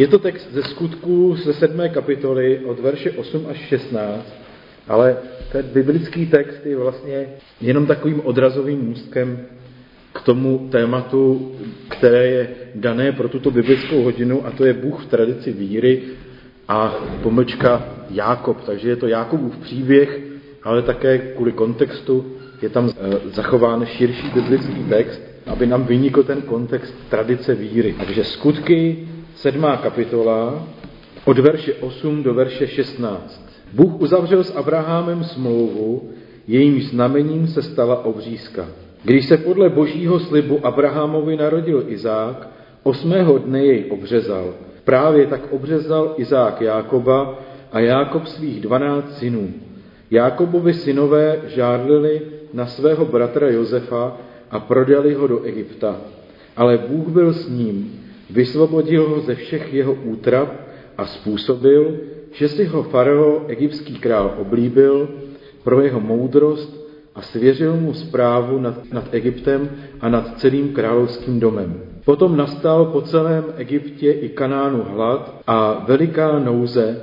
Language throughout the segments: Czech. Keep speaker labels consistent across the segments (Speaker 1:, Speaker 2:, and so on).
Speaker 1: Je to text ze skutků ze sedmé kapitoly od verše 8 až 16, ale ten biblický text je vlastně jenom takovým odrazovým můstkem k tomu tématu, které je dané pro tuto biblickou hodinu, a to je Bůh v tradici víry a pomlčka Jákob. Takže je to Jákobův příběh, ale také kvůli kontextu je tam eh, zachován širší biblický text, aby nám vynikl ten kontext tradice víry. Takže skutky, sedmá kapitola, od verše 8 do verše 16. Bůh uzavřel s Abrahamem smlouvu, jejím znamením se stala obřízka. Když se podle božího slibu Abrahamovi narodil Izák, osmého dne jej obřezal. Právě tak obřezal Izák Jákoba a Jákob svých dvanáct synů. Jákobovi synové žádlili na svého bratra Josefa a prodali ho do Egypta. Ale Bůh byl s ním, vysvobodil ho ze všech jeho útrap a způsobil, že si ho farao, egyptský král, oblíbil pro jeho moudrost a svěřil mu zprávu nad, nad Egyptem a nad celým královským domem. Potom nastal po celém Egyptě i Kanánu hlad a veliká nouze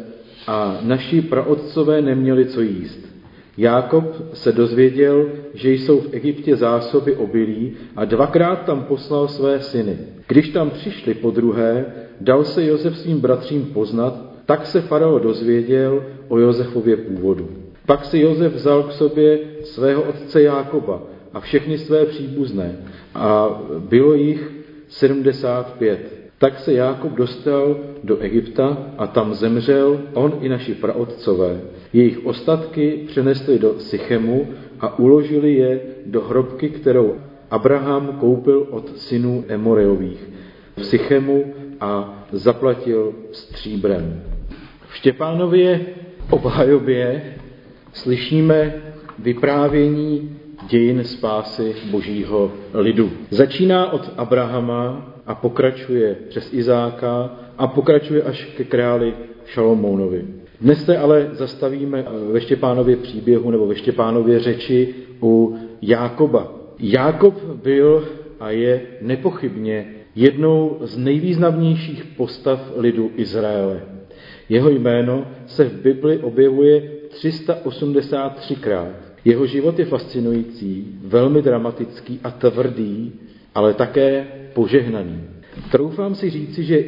Speaker 1: a naši praotcové neměli co jíst. Jákob se dozvěděl, že jsou v Egyptě zásoby obilí a dvakrát tam poslal své syny. Když tam přišli po druhé, dal se Josef svým bratřím poznat, tak se farao dozvěděl o Josefově původu. Pak si Josef vzal k sobě svého otce Jákoba a všechny své příbuzné a bylo jich 75. Tak se Jákob dostal do Egypta a tam zemřel on i naši praotcové. Jejich ostatky přenesli do Sychemu a uložili je do hrobky, kterou Abraham koupil od synů Emoreových v Sychemu a zaplatil stříbrem. V Štěpánově obhajobě slyšíme vyprávění dějin spásy božího lidu. Začíná od Abrahama a pokračuje přes Izáka a pokračuje až ke králi Šalomounovi. Dnes se ale zastavíme ve Štěpánově příběhu nebo ve Štěpánově řeči u Jákoba. Jákob byl a je nepochybně jednou z nejvýznamnějších postav lidu Izraele. Jeho jméno se v Bibli objevuje 383krát. Jeho život je fascinující, velmi dramatický a tvrdý, ale také požehnaný. Troufám si říci, že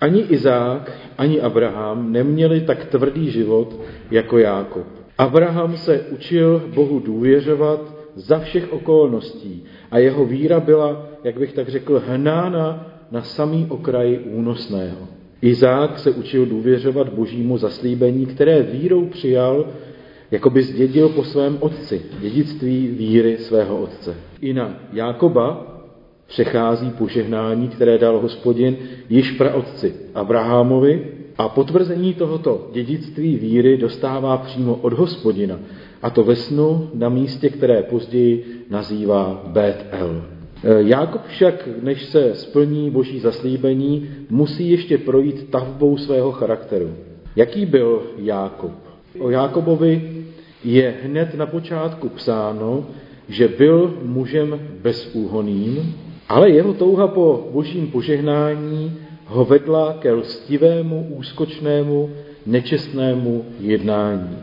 Speaker 1: ani Izák, ani Abraham neměli tak tvrdý život jako Jákob. Abraham se učil Bohu důvěřovat za všech okolností a jeho víra byla, jak bych tak řekl, hnána na samý okraj únosného. Izák se učil důvěřovat božímu zaslíbení, které vírou přijal, jako by zdědil po svém otci, dědictví víry svého otce. I na Jákoba přechází požehnání, které dal hospodin již praotci Abrahamovi a potvrzení tohoto dědictví víry dostává přímo od hospodina, a to ve snu na místě, které později nazývá Bet El. Jákob však, než se splní boží zaslíbení, musí ještě projít tavbou svého charakteru. Jaký byl Jákob? O Jákobovi je hned na počátku psáno, že byl mužem bezúhoným, ale jeho touha po božím požehnání ho vedla ke lstivému, úskočnému, nečestnému jednání.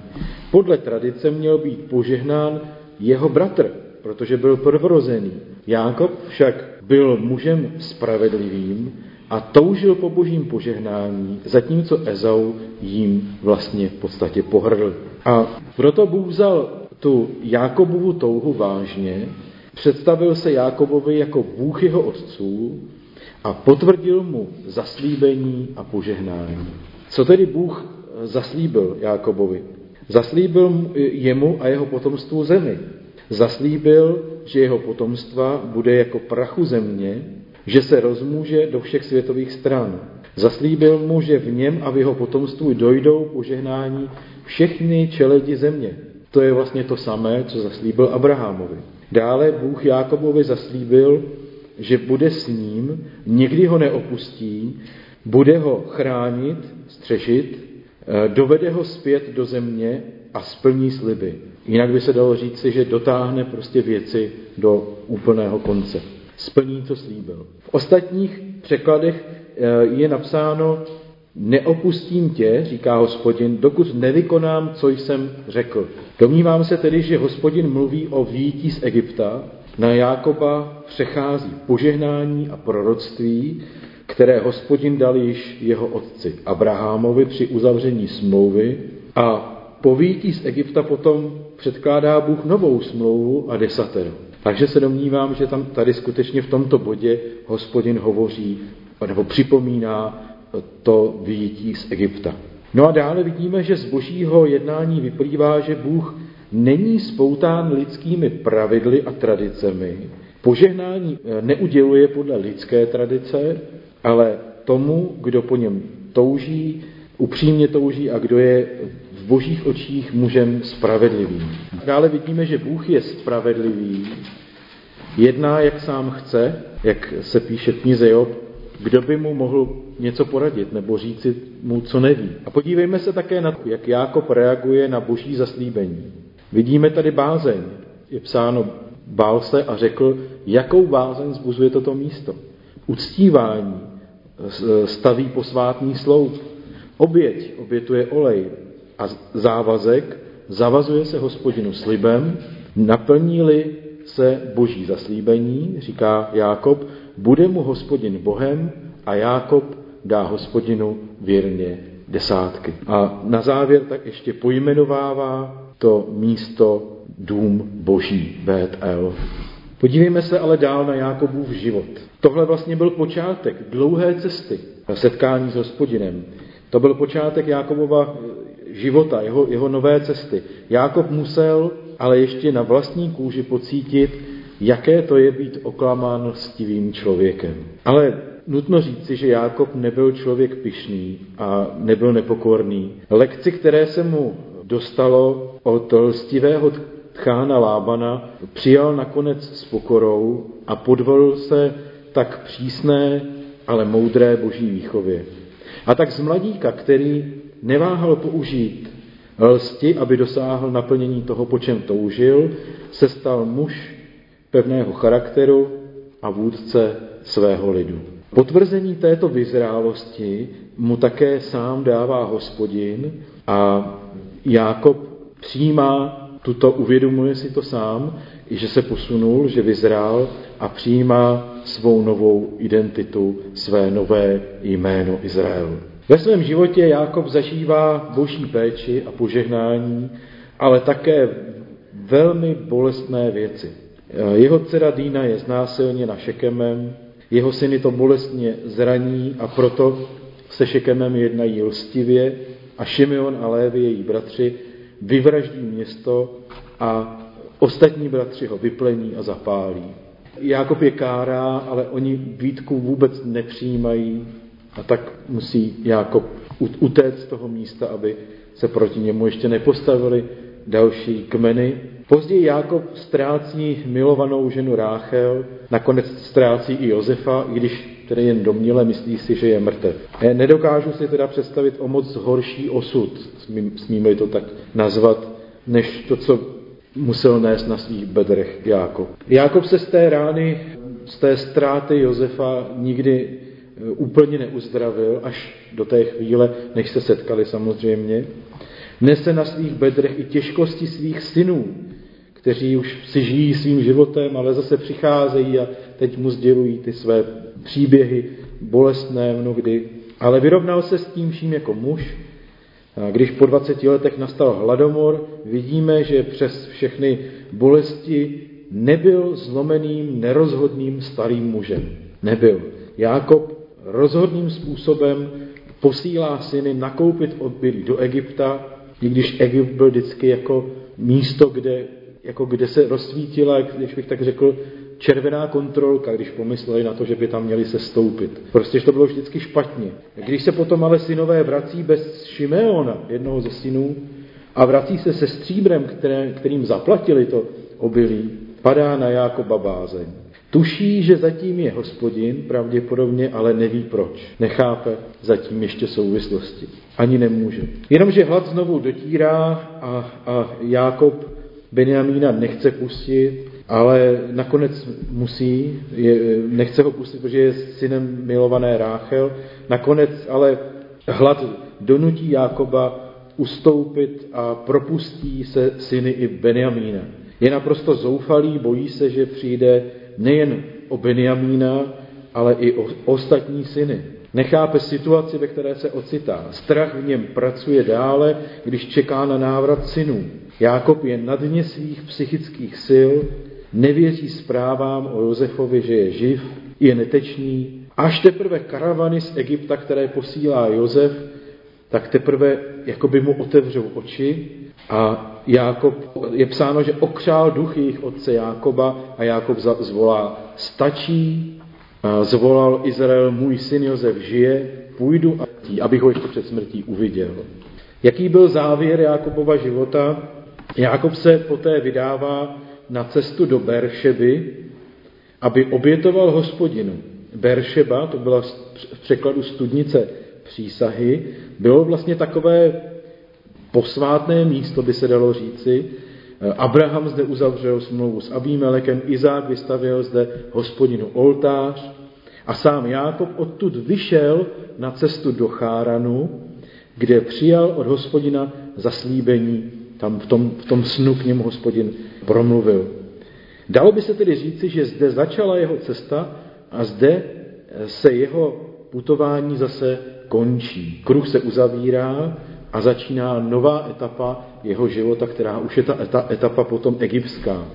Speaker 1: Podle tradice měl být požehnán jeho bratr, protože byl prvorozený. Jákob však byl mužem spravedlivým a toužil po božím požehnání, zatímco Ezau jím vlastně v podstatě pohrdl. A proto Bůh vzal tu Jákobovu touhu vážně Představil se Jákobovi jako Bůh jeho otců a potvrdil mu zaslíbení a požehnání. Co tedy Bůh zaslíbil Jákobovi? Zaslíbil jemu a jeho potomstvu zemi. Zaslíbil, že jeho potomstva bude jako prachu země, že se rozmůže do všech světových stran. Zaslíbil mu, že v něm a v jeho potomstvu dojdou požehnání všechny čeledi země. To je vlastně to samé, co zaslíbil Abrahamovi. Dále Bůh Jákobovi zaslíbil, že bude s ním, nikdy ho neopustí, bude ho chránit, střešit, eh, dovede ho zpět do země a splní sliby. Jinak by se dalo říci, že dotáhne prostě věci do úplného konce. Splní, co slíbil. V ostatních překladech je napsáno, neopustím tě, říká hospodin, dokud nevykonám, co jsem řekl. Domnívám se tedy, že hospodin mluví o výjití z Egypta, na Jákoba přechází požehnání a proroctví, které hospodin dal již jeho otci Abrahamovi při uzavření smlouvy a po výjití z Egypta potom předkládá Bůh novou smlouvu a desatero. Takže se domnívám, že tam tady skutečně v tomto bodě hospodin hovoří nebo připomíná to výjití z Egypta. No a dále vidíme, že z božího jednání vyplývá, že Bůh není spoután lidskými pravidly a tradicemi. Požehnání eh, neuděluje podle lidské tradice, ale tomu, kdo po něm touží, upřímně touží a kdo je v božích očích mužem spravedlivým. Dále vidíme, že Bůh je spravedlivý, jedná, jak sám chce, jak se píše v knize Job, kdo by mu mohl něco poradit nebo říci mu, co neví. A podívejme se také na to, jak Jákob reaguje na boží zaslíbení. Vidíme tady bázeň. Je psáno, bál se a řekl, jakou bázeň zbuzuje toto místo. Uctívání staví posvátný sloup. Oběť obětuje olej a závazek zavazuje se hospodinu slibem, naplní-li se boží zaslíbení, říká Jákob, bude mu hospodin Bohem a Jákob dá hospodinu věrně desátky. A na závěr tak ještě pojmenovává to místo dům boží, Bétel. Podívejme se ale dál na Jákobův život. Tohle vlastně byl počátek dlouhé cesty setkání s hospodinem. To byl počátek Jákobova života, jeho, jeho nové cesty. Jákob musel ale ještě na vlastní kůži pocítit, jaké to je být oklamán lstivým člověkem. Ale nutno říci, že Jákob nebyl člověk pyšný a nebyl nepokorný. Lekci, které se mu dostalo od lstivého tchána Lábana, přijal nakonec s pokorou a podvolil se tak přísné, ale moudré boží výchově. A tak z mladíka, který neváhal použít lsti, aby dosáhl naplnění toho, po čem toužil, se stal muž pevného charakteru a vůdce svého lidu. Potvrzení této vyzrálosti mu také sám dává hospodin a Jákob přijímá tuto, uvědomuje si to sám, i že se posunul, že vyzrál a přijímá svou novou identitu, své nové jméno Izrael. Ve svém životě Jákob zažívá boží péči a požehnání, ale také velmi bolestné věci. Jeho dcera Dýna je znásilněna Šekemem, jeho syny to bolestně zraní a proto se Šekemem jednají lstivě a Šimeon a Lévy, její bratři, vyvraždí město a ostatní bratři ho vyplení a zapálí. Jákob je kárá, ale oni výtku vůbec nepřijímají a tak musí Jákob utéct z toho místa, aby se proti němu ještě nepostavili další kmeny. Později Jákob ztrácí milovanou ženu Ráchel, nakonec ztrácí i Josefa, i když tedy jen domníle myslí si, že je mrtev. Nedokážu si teda představit o moc horší osud, smíme to tak nazvat, než to, co musel nést na svých bedrech Jákob. Jákob se z té rány, z té ztráty Josefa nikdy e, úplně neuzdravil, až do té chvíle, než se setkali samozřejmě. Nese na svých bedrech i těžkosti svých synů, kteří už si žijí svým životem, ale zase přicházejí a teď mu sdělují ty své příběhy bolestné mnohdy. Ale vyrovnal se s tím vším jako muž. A když po 20 letech nastal hladomor, vidíme, že přes všechny bolesti nebyl zlomeným, nerozhodným starým mužem. Nebyl. Jákob rozhodným způsobem posílá syny nakoupit obilí do Egypta, i když Egypt byl vždycky jako místo, kde, jako kde se rozsvítila, když bych tak řekl, červená kontrolka, když pomysleli na to, že by tam měli se stoupit. Prostě to bylo vždycky špatně. Když se potom ale synové vrací bez Šimeona, jednoho ze synů, a vrací se se stříbrem, které, kterým zaplatili to obilí, padá na Jákoba bázeň. Tuší, že zatím je hospodin, pravděpodobně, ale neví proč. Nechápe zatím ještě souvislosti. Ani nemůže. Jenomže hlad znovu dotírá a, a Jákob Benjamína nechce pustit ale nakonec musí, je, nechce ho pustit, protože je synem milované Ráchel, nakonec ale hlad donutí Jákoba ustoupit a propustí se syny i Benjamína. Je naprosto zoufalý, bojí se, že přijde nejen o Benjamína, ale i o ostatní syny. Nechápe situaci, ve které se ocitá. Strach v něm pracuje dále, když čeká na návrat synů. Jákob je na dně svých psychických sil, nevěří zprávám o Josefovi, že je živ, je netečný. Až teprve karavany z Egypta, které posílá Josef, tak teprve jako by mu otevřou oči a Jákob, je psáno, že okřál duch jejich otce Jákoba a Jákob zvolá, stačí, zvolal Izrael, můj syn Josef žije, půjdu, a tí, abych ho ještě před smrtí uviděl. Jaký byl závěr Jákobova života? Jákob se poté vydává na cestu do Beršeby, aby obětoval hospodinu. Beršeba, to byla v překladu studnice přísahy, bylo vlastně takové posvátné místo, by se dalo říci. Abraham zde uzavřel smlouvu s Abímelekem, Izák vystavil zde hospodinu oltář a sám Jákob odtud vyšel na cestu do Cháranu, kde přijal od hospodina zaslíbení, tam v tom, v tom snu k němu hospodin promluvil. Dalo by se tedy říci, že zde začala jeho cesta a zde se jeho putování zase končí. Kruh se uzavírá a začíná nová etapa jeho života, která už je ta etapa potom egyptská.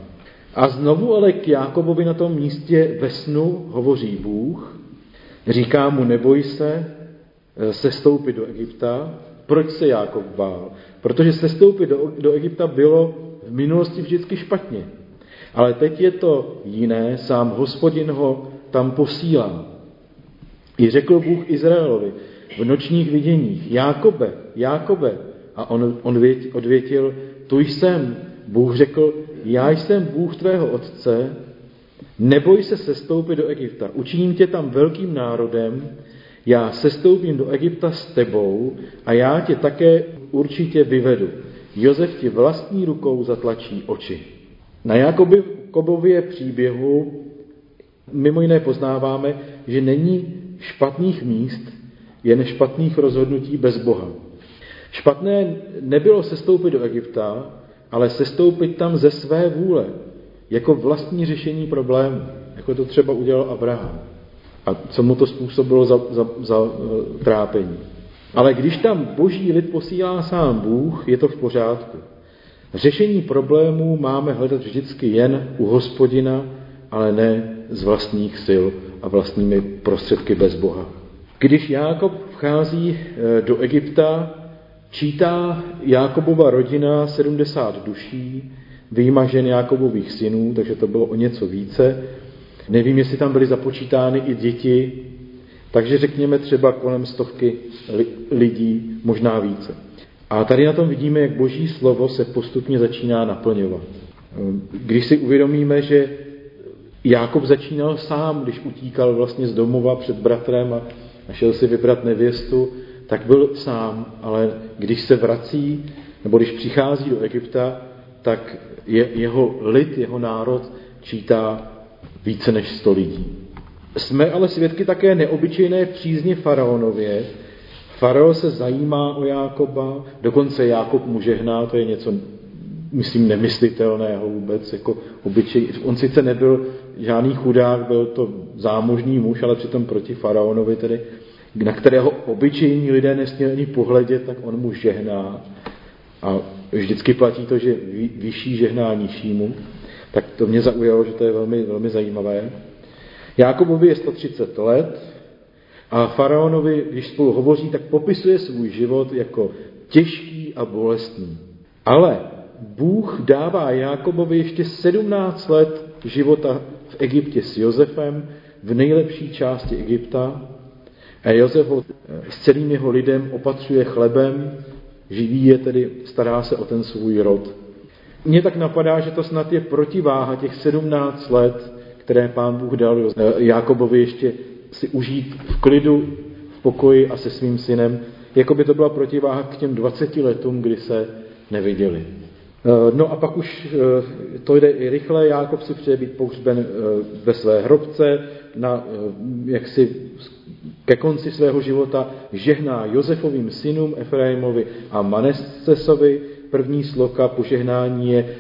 Speaker 1: A znovu ale k Jákobovi na tom místě ve snu hovoří Bůh, říká mu, neboj se, eh, sestoupit do Egypta. Proč se Jákob bál? Protože sestoupit do, do Egypta bylo v minulosti vždycky špatně. Ale teď je to jiné, sám hospodin ho tam posílá. I řekl Bůh Izraelovi, v nočních viděních, Jákobe, Jákobe. A on, on odvětil, tu jsem. Bůh řekl, já jsem Bůh tvého otce, neboj se sestoupit do Egypta, učiním tě tam velkým národem, já sestoupím do Egypta s tebou a já tě také určitě vyvedu. Jozef ti vlastní rukou zatlačí oči. Na Jakobově příběhu mimo jiné poznáváme, že není špatných míst, jen špatných rozhodnutí bez Boha. Špatné nebylo sestoupit do Egypta, ale sestoupit tam ze své vůle, jako vlastní řešení problému, jako to třeba udělal Abraham. A co mu to způsobilo za, za, za uh, trápení. Ale když tam boží lid posílá sám Bůh, je to v pořádku. Řešení problémů máme hledat vždycky jen u hospodina, ale ne z vlastních sil a vlastními prostředky bez Boha. Když Jákob vchází eh, do Egypta, čítá Jákobova rodina 70 duší, vyjmažen Jákobových synů, takže to bylo o něco více. Nevím, jestli tam byly započítány i děti, takže řekněme třeba kolem stovky lidí, možná více. A tady na tom vidíme, jak boží slovo se postupně začíná naplňovat. Když si uvědomíme, že Jákob začínal sám, když utíkal vlastně z domova před bratrem a a šel si vybrat nevěstu, tak byl sám, ale když se vrací, nebo když přichází do Egypta, tak je, jeho lid, jeho národ čítá více než sto lidí. Jsme ale svědky také neobyčejné přízně faraonově. Faraon se zajímá o Jákoba, dokonce Jákob mu žehná, to je něco, myslím, nemyslitelného vůbec, jako obyčej. On sice nebyl žádný chudák, byl to zámožný muž, ale přitom proti faraonovi tedy, na kterého obyčejní lidé nesměli ani pohledět, tak on mu žehná. A vždycky platí to, že vyšší žehná nižšímu. Tak to mě zaujalo, že to je velmi, velmi zajímavé. Jákobovi je 130 let a faraonovi, když spolu hovoří, tak popisuje svůj život jako těžký a bolestný. Ale Bůh dává Jákobovi ještě 17 let života v Egyptě s Josefem, v nejlepší části Egypta. A Josef ho s celým jeho lidem opatřuje chlebem, živí je tedy, stará se o ten svůj rod. Mně tak napadá, že to snad je protiváha těch 17 let, které pán Bůh dal Jakobovi ještě si užít v klidu, v pokoji a se svým synem, jako by to byla protiváha k těm 20 letům, kdy se neviděli. No a pak už to jde i rychle, Jákob si přeje být pohřben ve své hrobce, na, jaksi ke konci svého života žehná Josefovým synům Efraimovi a Manescesovi. První sloka požehnání je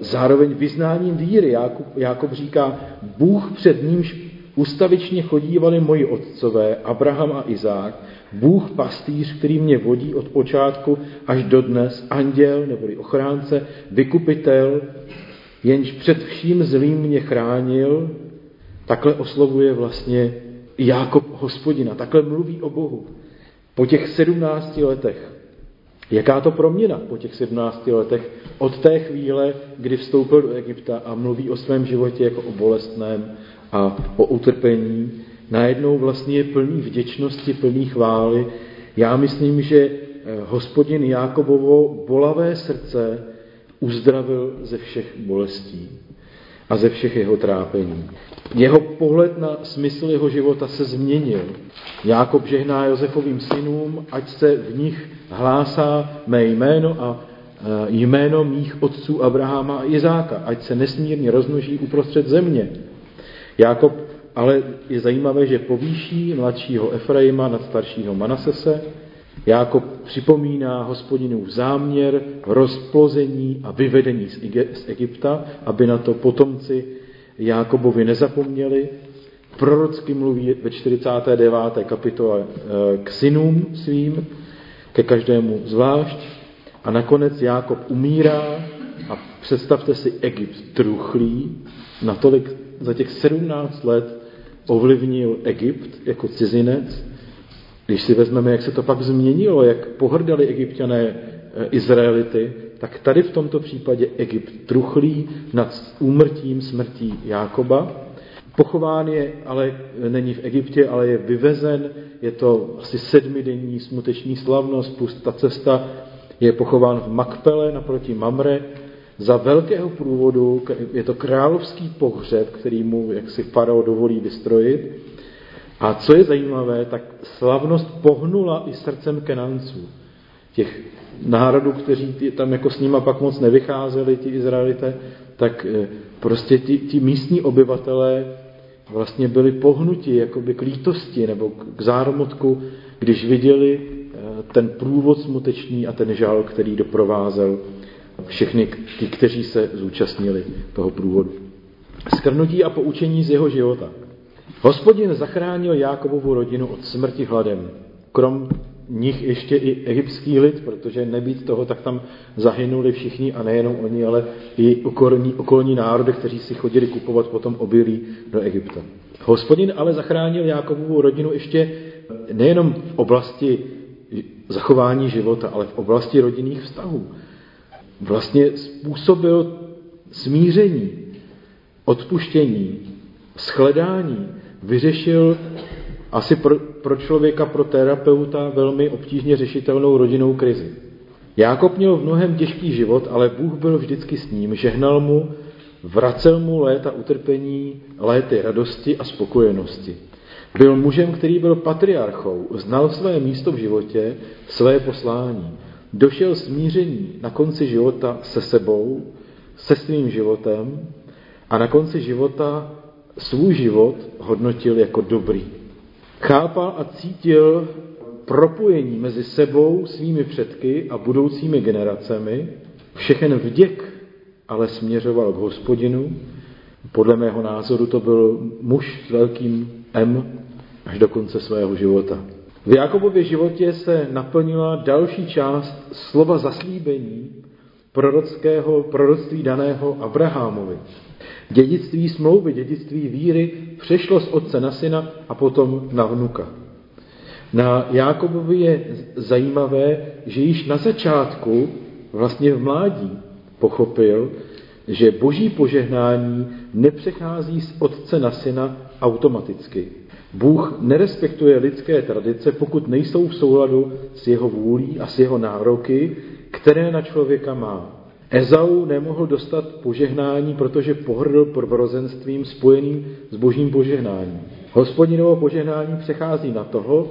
Speaker 1: zároveň vyznáním víry. Jákob, Jákob říká, Bůh před nímž ustavičně chodívali moji otcové, Abraham a Izák, Bůh pastýř, který mě vodí od počátku až do dnes, anděl neboli ochránce, vykupitel, jenž před vším zlým mě chránil, takhle oslovuje vlastně Jákob hospodina, takhle mluví o Bohu. Po těch sedmnácti letech, jaká to proměna po těch sedmnácti letech, od té chvíle, kdy vstoupil do Egypta a mluví o svém životě jako o bolestném a o utrpení, najednou vlastně je plný vděčnosti, plný chvály. Já myslím, že eh, hospodin Jákobovo bolavé srdce uzdravil ze všech bolestí a ze všech jeho trápení. Jeho pohled na smysl jeho života se změnil. Jákob žehná Josefovým synům, ať se v nich hlásá mé jméno a eh, jméno mých otců Abrahama a Izáka, ať se nesmírně rozmnoží uprostřed země. Jákob ale je zajímavé, že povýší mladšího Efraima nad staršího Manasese. Jákob připomíná hospodinův záměr, rozplození a vyvedení z Egypta, aby na to potomci Jákobovi nezapomněli. Prorocky mluví ve 49. kapitole eh, k synům svým, ke každému zvlášť. A nakonec Jákob umírá a představte si Egypt truchlý, natolik za těch 17 let ovlivnil Egypt jako cizinec, když si vezmeme, jak se to pak změnilo, jak pohrdali egyptiané e, Izraelity, tak tady v tomto případě Egypt truchlí nad úmrtím smrtí Jákoba. Pochován je, ale není v Egyptě, ale je vyvezen, je to asi sedmidenní smuteční slavnost, plus ta cesta. Je pochován v Makpele naproti Mamre, za velkého průvodu, je to královský pohřeb, který mu jaksi farao dovolí vystrojit. A co je zajímavé, tak slavnost pohnula i srdcem Kenanců. Těch národů, kteří tam jako s nima pak moc nevycházeli, ti Izraelité, tak eh, prostě ti, ti místní obyvatelé vlastně byli pohnuti jakoby k lítosti nebo k zármutku, když viděli eh, ten průvod smutečný a ten žal, který doprovázel všechny ty, kteří se zúčastnili toho průvodu. Skrnutí a poučení z jeho života. Hospodin zachránil Jákobovu rodinu od smrti hladem. Krom nich ještě i egyptský lid, protože nebýt toho, tak tam zahynuli všichni a nejenom oni, ale i okolní, okolní národy, kteří si chodili kupovat potom obilí do Egypta. Hospodin ale zachránil Jákobovu rodinu ještě nejenom v oblasti zachování života, ale v oblasti rodinných vztahů vlastně způsobil smíření, odpuštění, shledání, vyřešil asi pro, pro člověka, pro terapeuta velmi obtížně řešitelnou rodinnou krizi. Jákob měl v mnohem těžký život, ale Bůh byl vždycky s ním, žehnal mu, vracel mu léta utrpení, léty radosti a spokojenosti. Byl mužem, který byl patriarchou, znal své místo v životě, své poslání. Došel smíření na konci života se sebou, se svým životem a na konci života svůj život hodnotil jako dobrý. Chápal a cítil propojení mezi sebou, svými předky a budoucími generacemi. Všechen vděk ale směřoval k hospodinu. Podle mého názoru to byl muž s velkým M až do konce svého života. V Jakobově životě se naplnila další část slova zaslíbení prorockého, proroctví daného Abrahamovi. Dědictví smlouvy, dědictví víry přešlo z otce na syna a potom na vnuka. Na Jákobovi je zajímavé, že již na začátku, vlastně v mládí, pochopil, že boží požehnání nepřechází z otce na syna automaticky, Bůh nerespektuje lidské tradice, pokud nejsou v souladu s jeho vůlí a s jeho nároky, které na člověka má. Ezau nemohl dostat požehnání, protože pohrdl prvorozenstvím spojeným s božím požehnáním. Hospodinovo požehnání přechází na toho,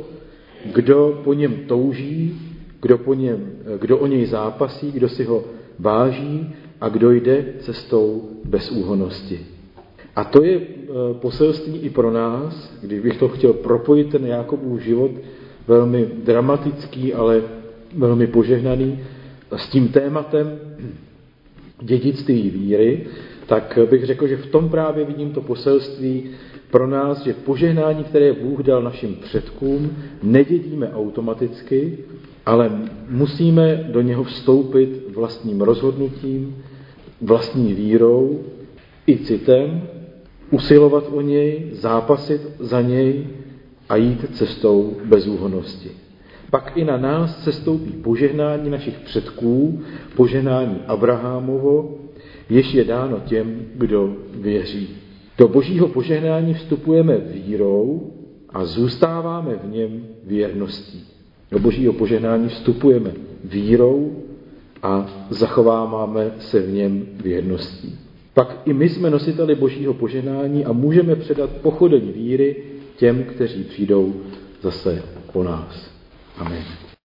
Speaker 1: kdo po něm touží, kdo, po něm, kdo o něj zápasí, kdo si ho váží a kdo jde cestou bezúhonosti. A to je e, poselství i pro nás, když bych to chtěl propojit ten Jakobův život, velmi dramatický, ale velmi požehnaný, s tím tématem dědictví víry, tak bych řekl, že v tom právě vidím to poselství pro nás, že požehnání, které Bůh dal našim předkům, nedědíme automaticky, ale musíme do něho vstoupit vlastním rozhodnutím, vlastní vírou i citem, usilovat o něj, zápasit za něj a jít cestou bezúhonosti. Pak i na nás se stoupí požehnání našich předků, požehnání Abrahamovo, jež je dáno těm, kdo věří. Do božího požehnání vstupujeme vírou a zůstáváme v něm věrností. Do božího požehnání vstupujeme vírou a zachováváme se v něm věrností. Pak i my jsme nositeli božího požehnání a můžeme předat pochodeň víry těm, kteří přijdou zase po nás. Amen.